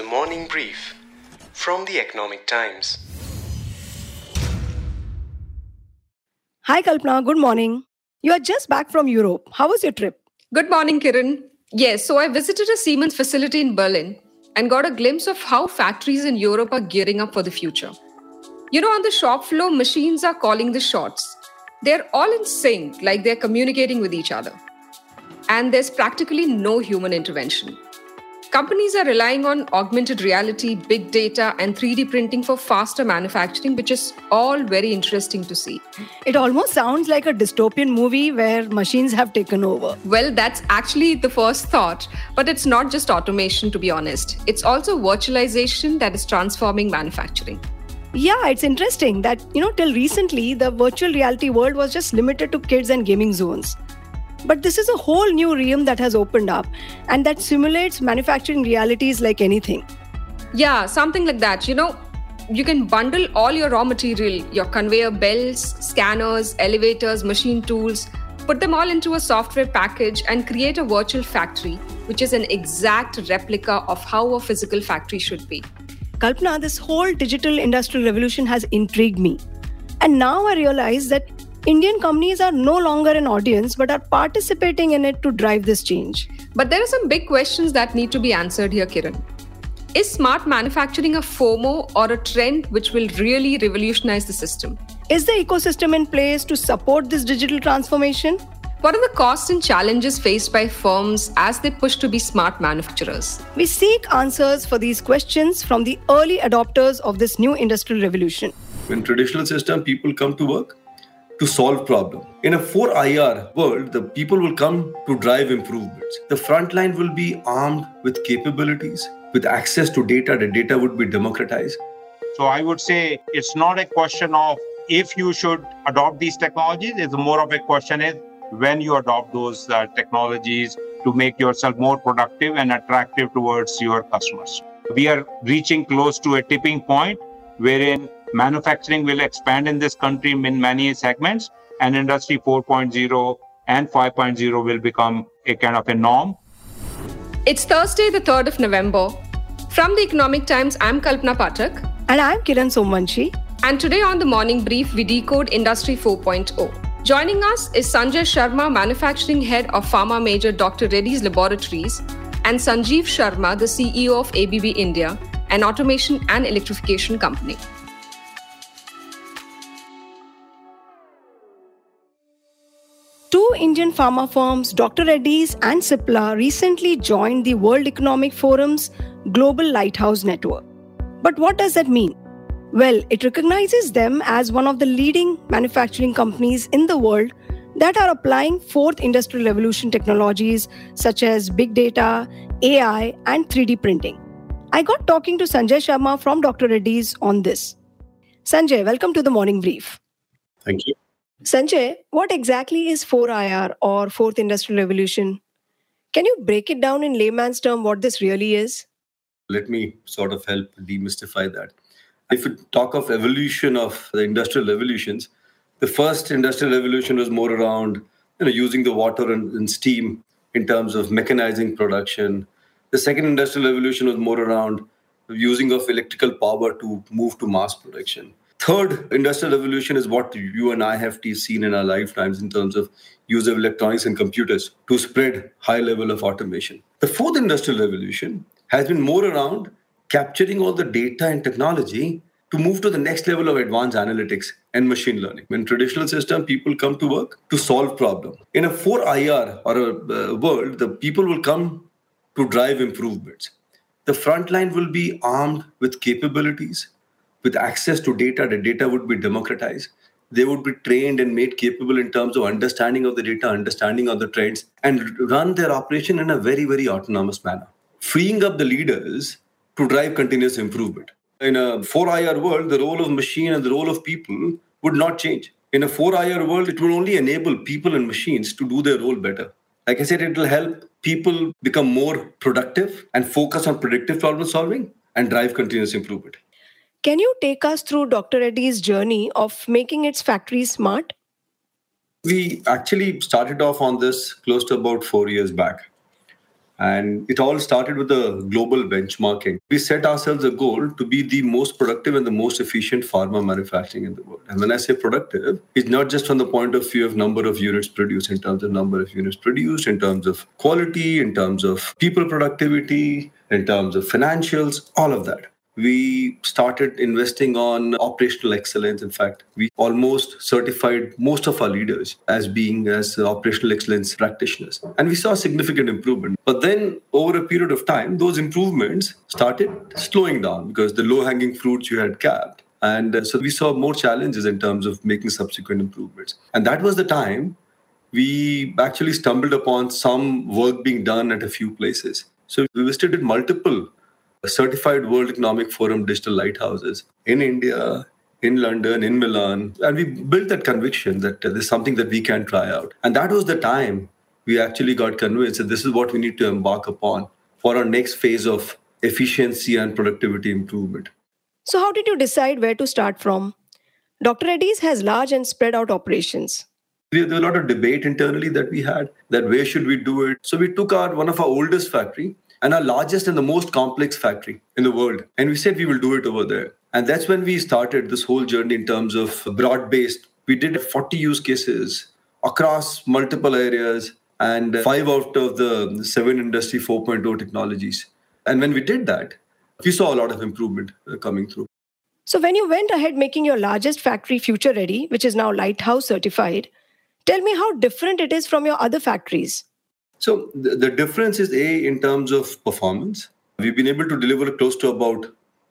The Morning Brief from the Economic Times. Hi, Kalpana. Good morning. You are just back from Europe. How was your trip? Good morning, Kiran. Yes, so I visited a Siemens facility in Berlin and got a glimpse of how factories in Europe are gearing up for the future. You know, on the shop floor, machines are calling the shots. They're all in sync, like they're communicating with each other. And there's practically no human intervention. Companies are relying on augmented reality, big data, and 3D printing for faster manufacturing, which is all very interesting to see. It almost sounds like a dystopian movie where machines have taken over. Well, that's actually the first thought, but it's not just automation, to be honest. It's also virtualization that is transforming manufacturing. Yeah, it's interesting that, you know, till recently, the virtual reality world was just limited to kids and gaming zones. But this is a whole new realm that has opened up and that simulates manufacturing realities like anything. Yeah, something like that. You know, you can bundle all your raw material, your conveyor belts, scanners, elevators, machine tools, put them all into a software package and create a virtual factory, which is an exact replica of how a physical factory should be. Kalpana, this whole digital industrial revolution has intrigued me. And now I realize that Indian companies are no longer an audience but are participating in it to drive this change. But there are some big questions that need to be answered here, Kiran. Is smart manufacturing a FOMO or a trend which will really revolutionize the system? Is the ecosystem in place to support this digital transformation? What are the costs and challenges faced by firms as they push to be smart manufacturers? We seek answers for these questions from the early adopters of this new industrial revolution. In traditional system, people come to work to solve problem. In a 4IR world, the people will come to drive improvements. The front line will be armed with capabilities, with access to data. The data would be democratized. So I would say it's not a question of if you should adopt these technologies. It's more of a question is when you adopt those uh, technologies to make yourself more productive and attractive towards your customers. We are reaching close to a tipping point wherein manufacturing will expand in this country in many segments and industry 4.0 and 5.0 will become a kind of a norm. It's thursday the 3rd of november. From the economic times i'm kalpana pathak. And i'm kiran somvanshi. And today on the morning brief we decode industry 4.0 joining us is sanjay sharma manufacturing head of pharma major dr reddy's laboratories and sanjeev sharma the ceo of abb india an automation and electrification company Two Indian pharma firms, Dr. Reddy's and Cipla, recently joined the World Economic Forum's Global Lighthouse Network. But what does that mean? Well, it recognizes them as one of the leading manufacturing companies in the world that are applying fourth industrial revolution technologies such as big data, AI, and 3D printing. I got talking to Sanjay Sharma from Dr. Reddy's on this. Sanjay, welcome to the morning brief. Thank you. Sanjay, what exactly is 4IR or Fourth Industrial Revolution? Can you break it down in layman's term what this really is? Let me sort of help demystify that. If you talk of evolution of the industrial revolutions, the first industrial revolution was more around you know, using the water and, and steam in terms of mechanizing production. The second industrial revolution was more around using of electrical power to move to mass production third industrial revolution is what you and I have seen in our lifetimes in terms of use of electronics and computers to spread high level of automation. The fourth industrial revolution has been more around capturing all the data and technology to move to the next level of advanced analytics and machine learning. In traditional system, people come to work to solve problem. In a 4IR or a uh, world, the people will come to drive improvements. The front line will be armed with capabilities, with access to data, the data would be democratized. They would be trained and made capable in terms of understanding of the data, understanding of the trends, and run their operation in a very, very autonomous manner, freeing up the leaders to drive continuous improvement. In a 4IR world, the role of machine and the role of people would not change. In a 4IR world, it will only enable people and machines to do their role better. Like I said, it will help people become more productive and focus on predictive problem solving and drive continuous improvement. Can you take us through Dr. Reddy's journey of making its factories smart? We actually started off on this close to about four years back. And it all started with the global benchmarking. We set ourselves a goal to be the most productive and the most efficient pharma manufacturing in the world. And when I say productive, it's not just from the point of view of number of units produced, in terms of number of units produced, in terms of quality, in terms of people productivity, in terms of financials, all of that we started investing on operational excellence. In fact we almost certified most of our leaders as being as operational excellence practitioners and we saw significant improvement. But then over a period of time those improvements started slowing down because the low hanging fruits you had capped. And uh, so we saw more challenges in terms of making subsequent improvements. And that was the time we actually stumbled upon some work being done at a few places. So we visited multiple certified World Economic Forum digital lighthouses in India, in London, in Milan. And we built that conviction that there's something that we can try out. And that was the time we actually got convinced that this is what we need to embark upon for our next phase of efficiency and productivity improvement. So, how did you decide where to start from? Dr. Reddy's has large and spread out operations. There was a lot of debate internally that we had that where should we do it. So we took our one of our oldest factory and our largest and the most complex factory in the world. And we said we will do it over there. And that's when we started this whole journey in terms of broad based. We did 40 use cases across multiple areas and five out of the seven industry 4.0 technologies. And when we did that, we saw a lot of improvement uh, coming through. So, when you went ahead making your largest factory future ready, which is now Lighthouse certified, tell me how different it is from your other factories. So the, the difference is A, in terms of performance. We've been able to deliver close to about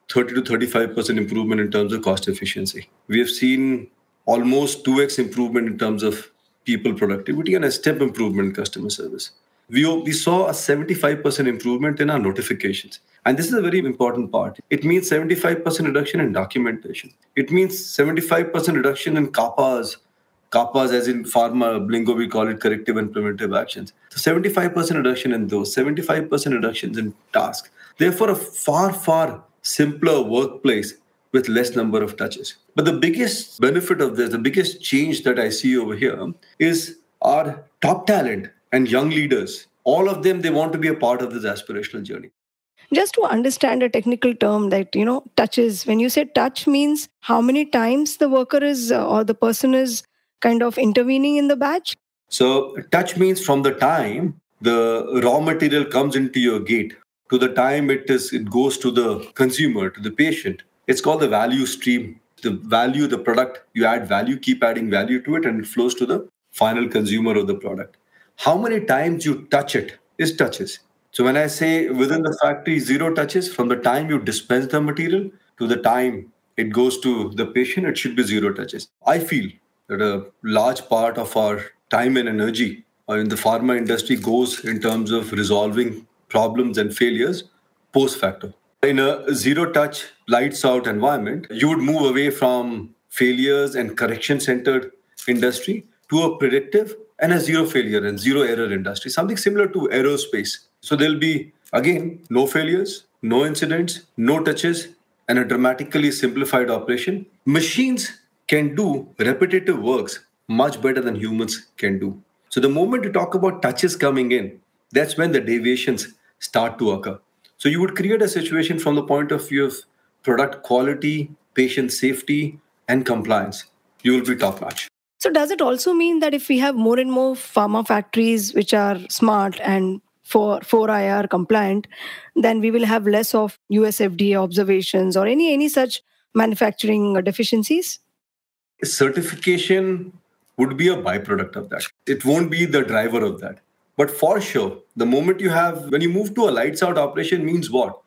30 to 35% improvement in terms of cost efficiency. We have seen almost 2x improvement in terms of people productivity and a step improvement in customer service. We, we saw a 75% improvement in our notifications. And this is a very important part. It means 75% reduction in documentation. It means 75% reduction in CAPAs CAPAs, as in pharma lingo, we call it corrective and preventive actions. So 75% reduction in those, 75% reductions in tasks. Therefore, a far, far simpler workplace with less number of touches. But the biggest benefit of this, the biggest change that I see over here is our top talent and young leaders. All of them, they want to be a part of this aspirational journey just to understand a technical term that you know touches when you say touch means how many times the worker is uh, or the person is kind of intervening in the batch? So, touch means from the time the raw material comes into your gate to the time it is it goes to the consumer, to the patient. It's called the value stream. The value, the product, you add value, keep adding value to it, and it flows to the final consumer of the product. How many times you touch it is touches. So when I say within the factory, zero touches, from the time you dispense the material to the time it goes to the patient, it should be zero touches. I feel that a large part of our time and energy uh, in the pharma industry goes in terms of resolving problems and failures post facto. In a zero touch, lights out environment, you would move away from failures and correction centered industry to a predictive and a zero failure and zero error industry, something similar to aerospace. So there'll be, again, no failures, no incidents, no touches, and a dramatically simplified operation. Machines can do repetitive works much better than humans can do. So the moment you talk about touches coming in, that's when the deviations start to occur. So you would create a situation from the point of view of product quality, patient safety, and compliance. You will be top notch. So does it also mean that if we have more and more pharma factories which are smart and for 4IR compliant, then we will have less of US FDA observations or any any such manufacturing deficiencies? Certification would be a byproduct of that. It won't be the driver of that. But for sure, the moment you have, when you move to a lights out operation, means what?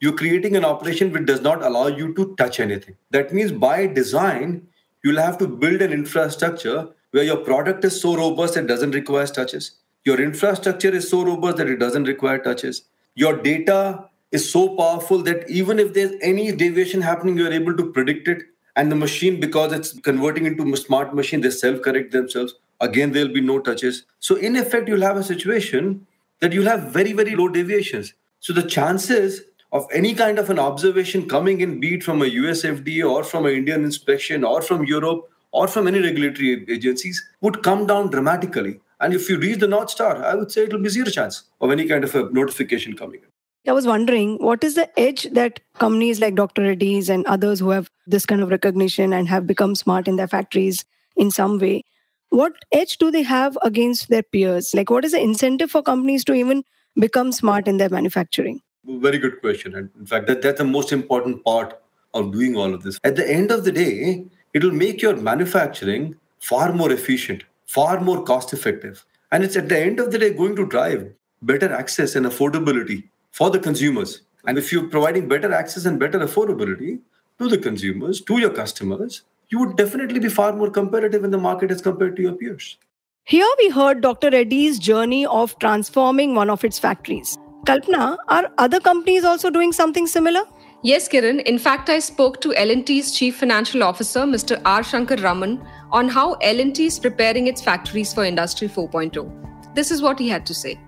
You're creating an operation which does not allow you to touch anything. That means by design, you'll have to build an infrastructure where your product is so robust it doesn't require touches. Your infrastructure is so robust that it doesn't require touches. Your data is so powerful that even if there's any deviation happening, you're able to predict it and the machine because it's converting into smart machine they self correct themselves. Again there'll be no touches. So in effect you'll have a situation that you'll have very very low deviations. So the chances of any kind of an observation coming in be it from a us fda or from an indian inspection or from europe or from any regulatory agencies would come down dramatically. And if you reach the North Star, I would say it will be zero chance of any kind of a notification coming in. I was wondering what is the edge that companies like Dr. Reddy's and others who have this kind of recognition and have become smart in their factories in some way, what edge do they have against their peers? Like, what is the incentive for companies to even become smart in their manufacturing? Very good question. And in fact, that, that's the most important part of doing all of this. At the end of the day, it will make your manufacturing far more efficient, far more cost effective. And it's at the end of the day going to drive better access and affordability for the consumers. And if you're providing better access and better affordability to the consumers, to your customers, you would definitely be far more competitive in the market as compared to your peers. Here we heard Dr. Reddy's journey of transforming one of its factories. Kalpana, are other companies also doing something similar? Yes, Kiran. In fact, I spoke to L&T's Chief Financial Officer, Mr. R. Shankar Raman, on how L&T is preparing its factories for Industry 4.0. This is what he had to say.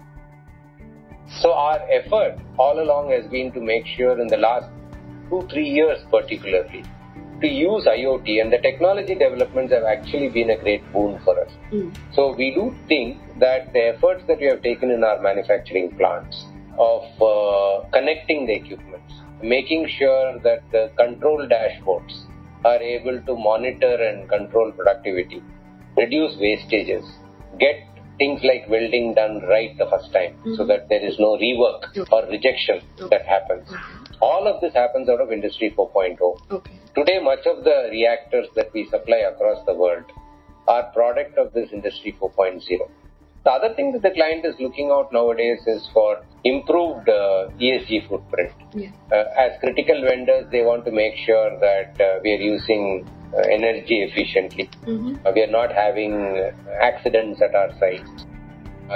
So our effort all along has been to make sure in the last two, three years particularly, to use IoT and the technology developments have actually been a great boon for us. Mm. So we do think that the efforts that we have taken in our manufacturing plants of uh, connecting the equipments, making sure that the control dashboards are able to monitor and control productivity, reduce wastages, get things like welding done right the first time mm-hmm. so that there is no rework okay. or rejection okay. that happens. Okay. All of this happens out of Industry 4.0. Today, much of the reactors that we supply across the world are product of this Industry 4.0. The other thing that the client is looking out nowadays is for improved uh, ESG footprint. Yeah. Uh, as critical vendors, they want to make sure that uh, we are using energy efficiently. Mm-hmm. Uh, we are not having uh, accidents at our sites.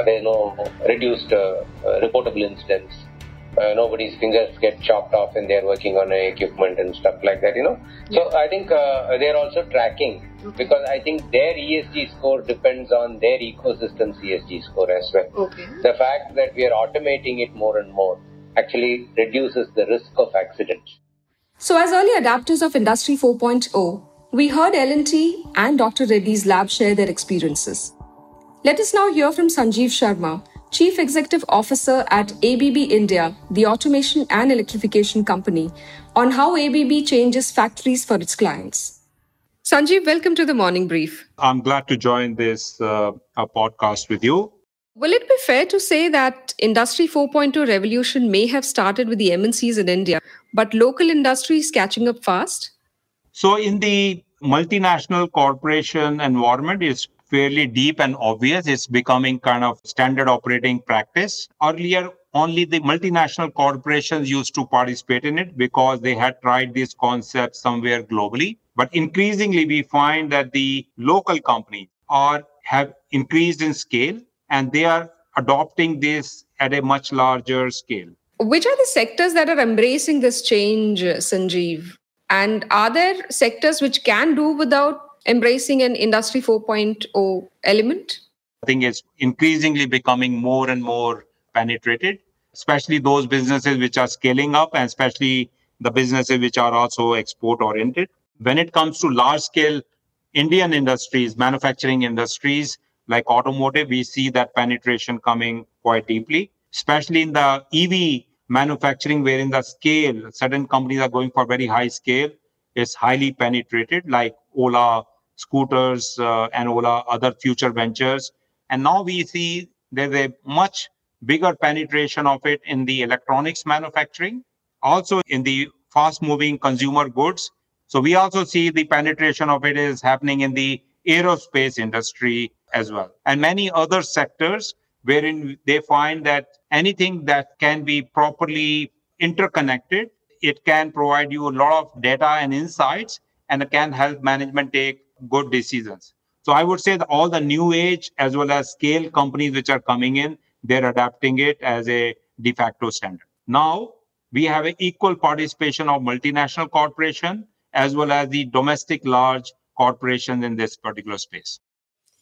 there are no reduced reportable incidents uh, nobody's fingers get chopped off and they're working on equipment and stuff like that, you know. Yeah. So I think uh, they're also tracking okay. because I think their ESG score depends on their ecosystem's ESG score as well. Okay. The fact that we are automating it more and more actually reduces the risk of accidents. So as early adapters of Industry 4.0, we heard L&T and Dr. Reddy's lab share their experiences. Let us now hear from Sanjeev Sharma, Chief Executive Officer at ABB India, the automation and electrification company, on how ABB changes factories for its clients. Sanjeev, welcome to the morning brief. I'm glad to join this uh, podcast with you. Will it be fair to say that Industry 4.0 revolution may have started with the MNCs in India, but local industry is catching up fast? So, in the multinational corporation environment, it's fairly deep and obvious. It's becoming kind of standard operating practice. Earlier, only the multinational corporations used to participate in it because they had tried this concept somewhere globally. But increasingly, we find that the local companies are have increased in scale and they are adopting this at a much larger scale. Which are the sectors that are embracing this change, Sanjeev? And are there sectors which can do without embracing an industry 4.0 element? I think it's increasingly becoming more and more penetrated, especially those businesses which are scaling up and especially the businesses which are also export oriented. When it comes to large scale Indian industries, manufacturing industries like automotive, we see that penetration coming quite deeply, especially in the EV manufacturing, where in the scale, certain companies are going for very high scale. is highly penetrated, like Ola, scooters uh, and Ola, other future ventures. And now we see there's a much bigger penetration of it in the electronics manufacturing, also in the fast moving consumer goods. So we also see the penetration of it is happening in the aerospace industry as well, and many other sectors wherein they find that anything that can be properly interconnected, it can provide you a lot of data and insights and it can help management take good decisions. So I would say that all the new age as well as scale companies which are coming in, they're adapting it as a de facto standard. Now we have an equal participation of multinational corporation as well as the domestic large corporations in this particular space.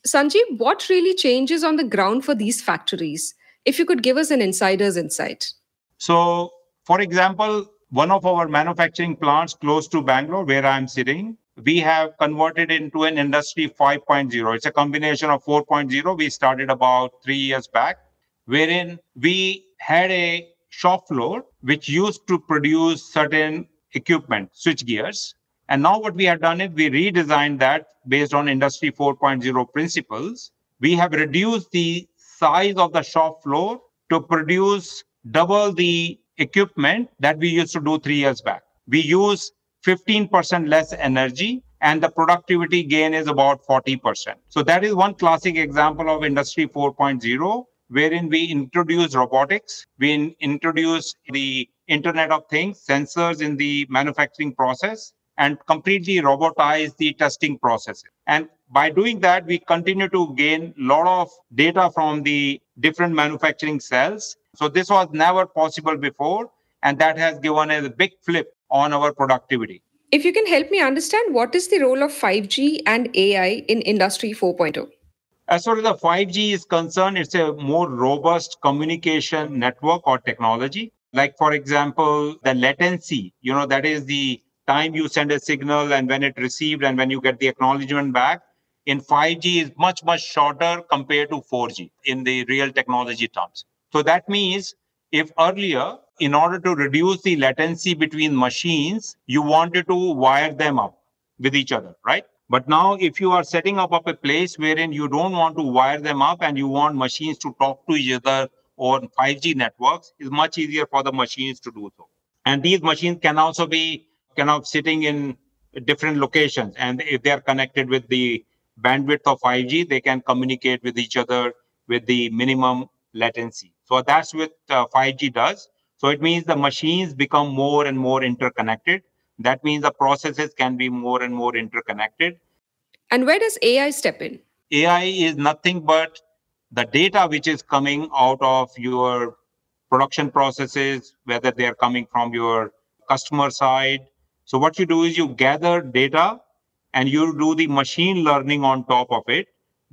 Sanjeev, what really changes on the ground for these factories? If you could give us an insider's insight. So, for example, one of our manufacturing plants close to Bangalore, where I'm sitting, we have converted into an industry 5.0. It's a combination of 4.0. We started about three years back, wherein we had a shop floor which used to produce certain equipment, switch gears. And now what we have done is we redesigned that based on industry 4.0 principles. We have reduced the size of the shop floor to produce double the equipment that we used to do three years back. We use 15% less energy and the productivity gain is about 40%. So that is one classic example of industry 4.0 wherein we introduce robotics, we introduce the internet of things, sensors in the manufacturing process and completely robotize the testing process. And by doing that, we continue to gain a lot of data from the different manufacturing cells. So this was never possible before. And that has given us a big flip on our productivity. If you can help me understand what is the role of 5G and AI in Industry 4.0? As far as the 5G is concerned, it's a more robust communication network or technology. Like, for example, the latency, you know, that is the time you send a signal and when it received and when you get the acknowledgement back in 5G is much, much shorter compared to 4G in the real technology terms. So that means if earlier, in order to reduce the latency between machines, you wanted to wire them up with each other, right? But now, if you are setting up, up a place wherein you don't want to wire them up and you want machines to talk to each other on 5G networks, it's much easier for the machines to do so. And these machines can also be kind of sitting in different locations. And if they are connected with the bandwidth of 5G, they can communicate with each other with the minimum latency. So that's what uh, 5G does. So it means the machines become more and more interconnected. That means the processes can be more and more interconnected. And where does AI step in? AI is nothing but the data which is coming out of your production processes, whether they are coming from your customer side. So what you do is you gather data and you do the machine learning on top of it,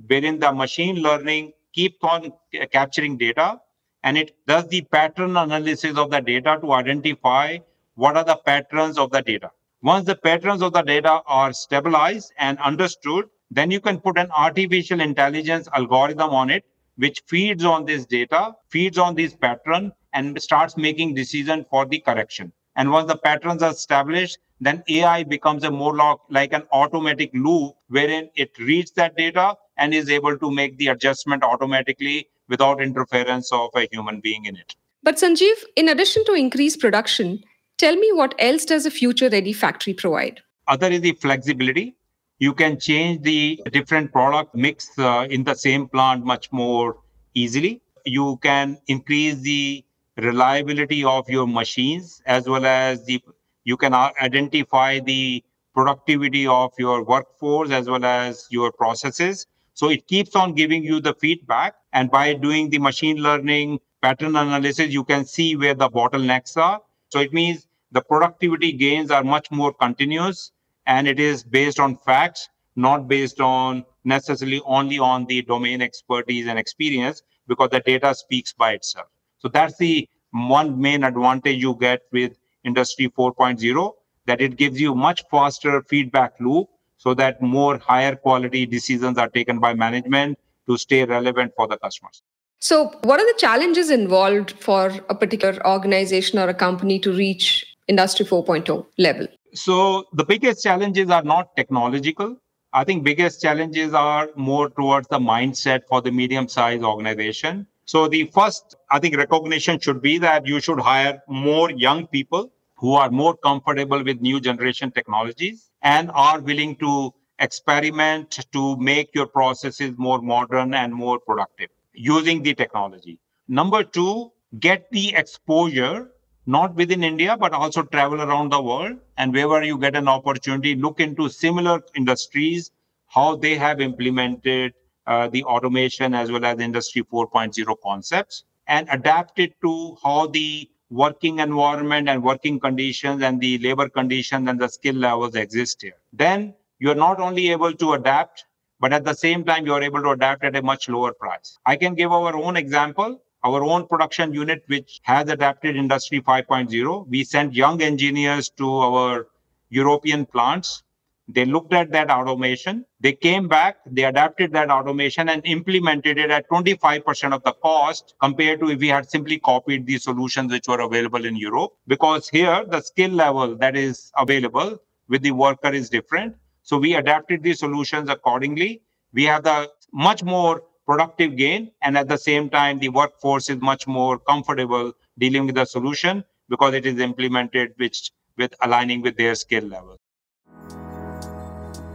wherein the machine learning keep on capturing data and it does the pattern analysis of the data to identify what are the patterns of the data. Once the patterns of the data are stabilized and understood, then you can put an artificial intelligence algorithm on it, which feeds on this data, feeds on this pattern, and starts making decision for the correction. And once the patterns are established, then AI becomes a more like an automatic loop wherein it reads that data and is able to make the adjustment automatically without interference of a human being in it. But Sanjeev, in addition to increased production, tell me what else does a future ready factory provide? Other is the flexibility. You can change the different product mix uh, in the same plant much more easily. You can increase the reliability of your machines as well as the you can identify the productivity of your workforce as well as your processes so it keeps on giving you the feedback. And by doing the machine learning pattern analysis, you can see where the bottlenecks are. So it means the productivity gains are much more continuous and it is based on facts, not based on necessarily only on the domain expertise and experience because the data speaks by itself. So that's the one main advantage you get with industry 4.0 that it gives you much faster feedback loop so that more higher quality decisions are taken by management to stay relevant for the customers. So, what are the challenges involved for a particular organization or a company to reach Industry 4.0 level? So, the biggest challenges are not technological. I think biggest challenges are more towards the mindset for the medium-sized organization. So, the first, I think, recognition should be that you should hire more young people who are more comfortable with new generation technologies and are willing to experiment to make your processes more modern and more productive using the technology. Number two, get the exposure, not within India, but also travel around the world. And wherever you get an opportunity, look into similar industries, how they have implemented uh, the automation as well as Industry 4.0 concepts, and adapt it to how the working environment and working conditions and the labor conditions and the skill levels exist here. Then you're not only able to adapt, but at the same time, you're able to adapt at a much lower price. I can give our own example. Our own production unit, which has adapted Industry 5.0, we sent young engineers to our European plants. They looked at that automation. They came back, they adapted that automation and implemented it at 25% of the cost compared to if we had simply copied the solutions which were available in Europe. Because here, the skill level that is available with the worker is different. So we adapted the solutions accordingly. We have the much more productive gain. And at the same time, the workforce is much more comfortable dealing with the solution because it is implemented which with aligning with their skill level.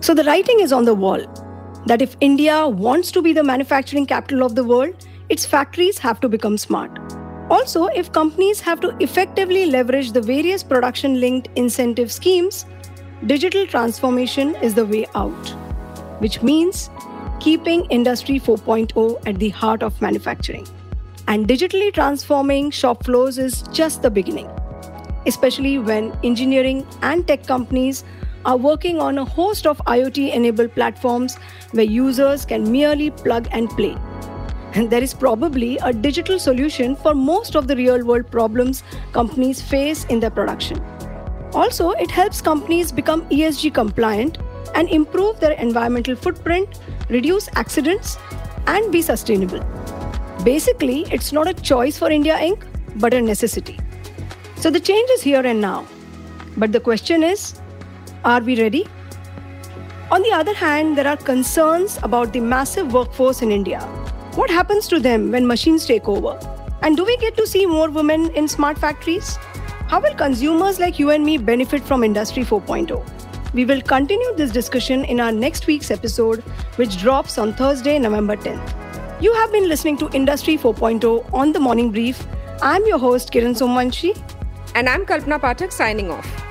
So the writing is on the wall that if India wants to be the manufacturing capital of the world, its factories have to become smart. Also, if companies have to effectively leverage the various production linked incentive schemes, digital transformation is the way out, which means keeping Industry 4.0 at the heart of manufacturing. And digitally transforming shop floors is just the beginning, especially when engineering and tech companies are working on a host of IoT enabled platforms where users can merely plug and play. And there is probably a digital solution for most of the real world problems companies face in their production. Also, it helps companies become ESG compliant and improve their environmental footprint, reduce accidents, and be sustainable. Basically, it's not a choice for India Inc., but a necessity. So the change is here and now. But the question is are we ready? On the other hand, there are concerns about the massive workforce in India. What happens to them when machines take over? And do we get to see more women in smart factories? How will consumers like you and me benefit from Industry 4.0? We will continue this discussion in our next week's episode, which drops on Thursday, November 10th. You have been listening to Industry 4.0 on the Morning Brief. I'm your host, Kiran Somvanshi. And I'm Kalpana Pathak signing off.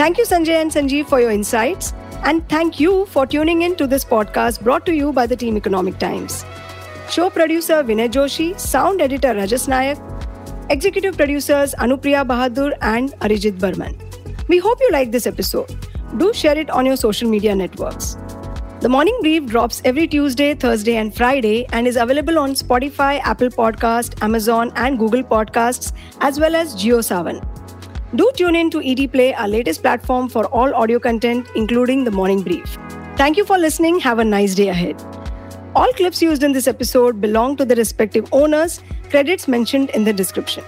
Thank you, Sanjay and Sanjeev, for your insights. And thank you for tuning in to this podcast brought to you by the Team Economic Times. Show producer Vinay Joshi, sound editor Rajas Nayak, executive producers Anupriya Bahadur and Arijit Burman. We hope you like this episode. Do share it on your social media networks. The Morning Brief drops every Tuesday, Thursday, and Friday and is available on Spotify, Apple Podcast, Amazon, and Google Podcasts, as well as JioSaavn. Do tune in to ET Play, our latest platform for all audio content, including the morning brief. Thank you for listening. Have a nice day ahead. All clips used in this episode belong to the respective owners, credits mentioned in the description.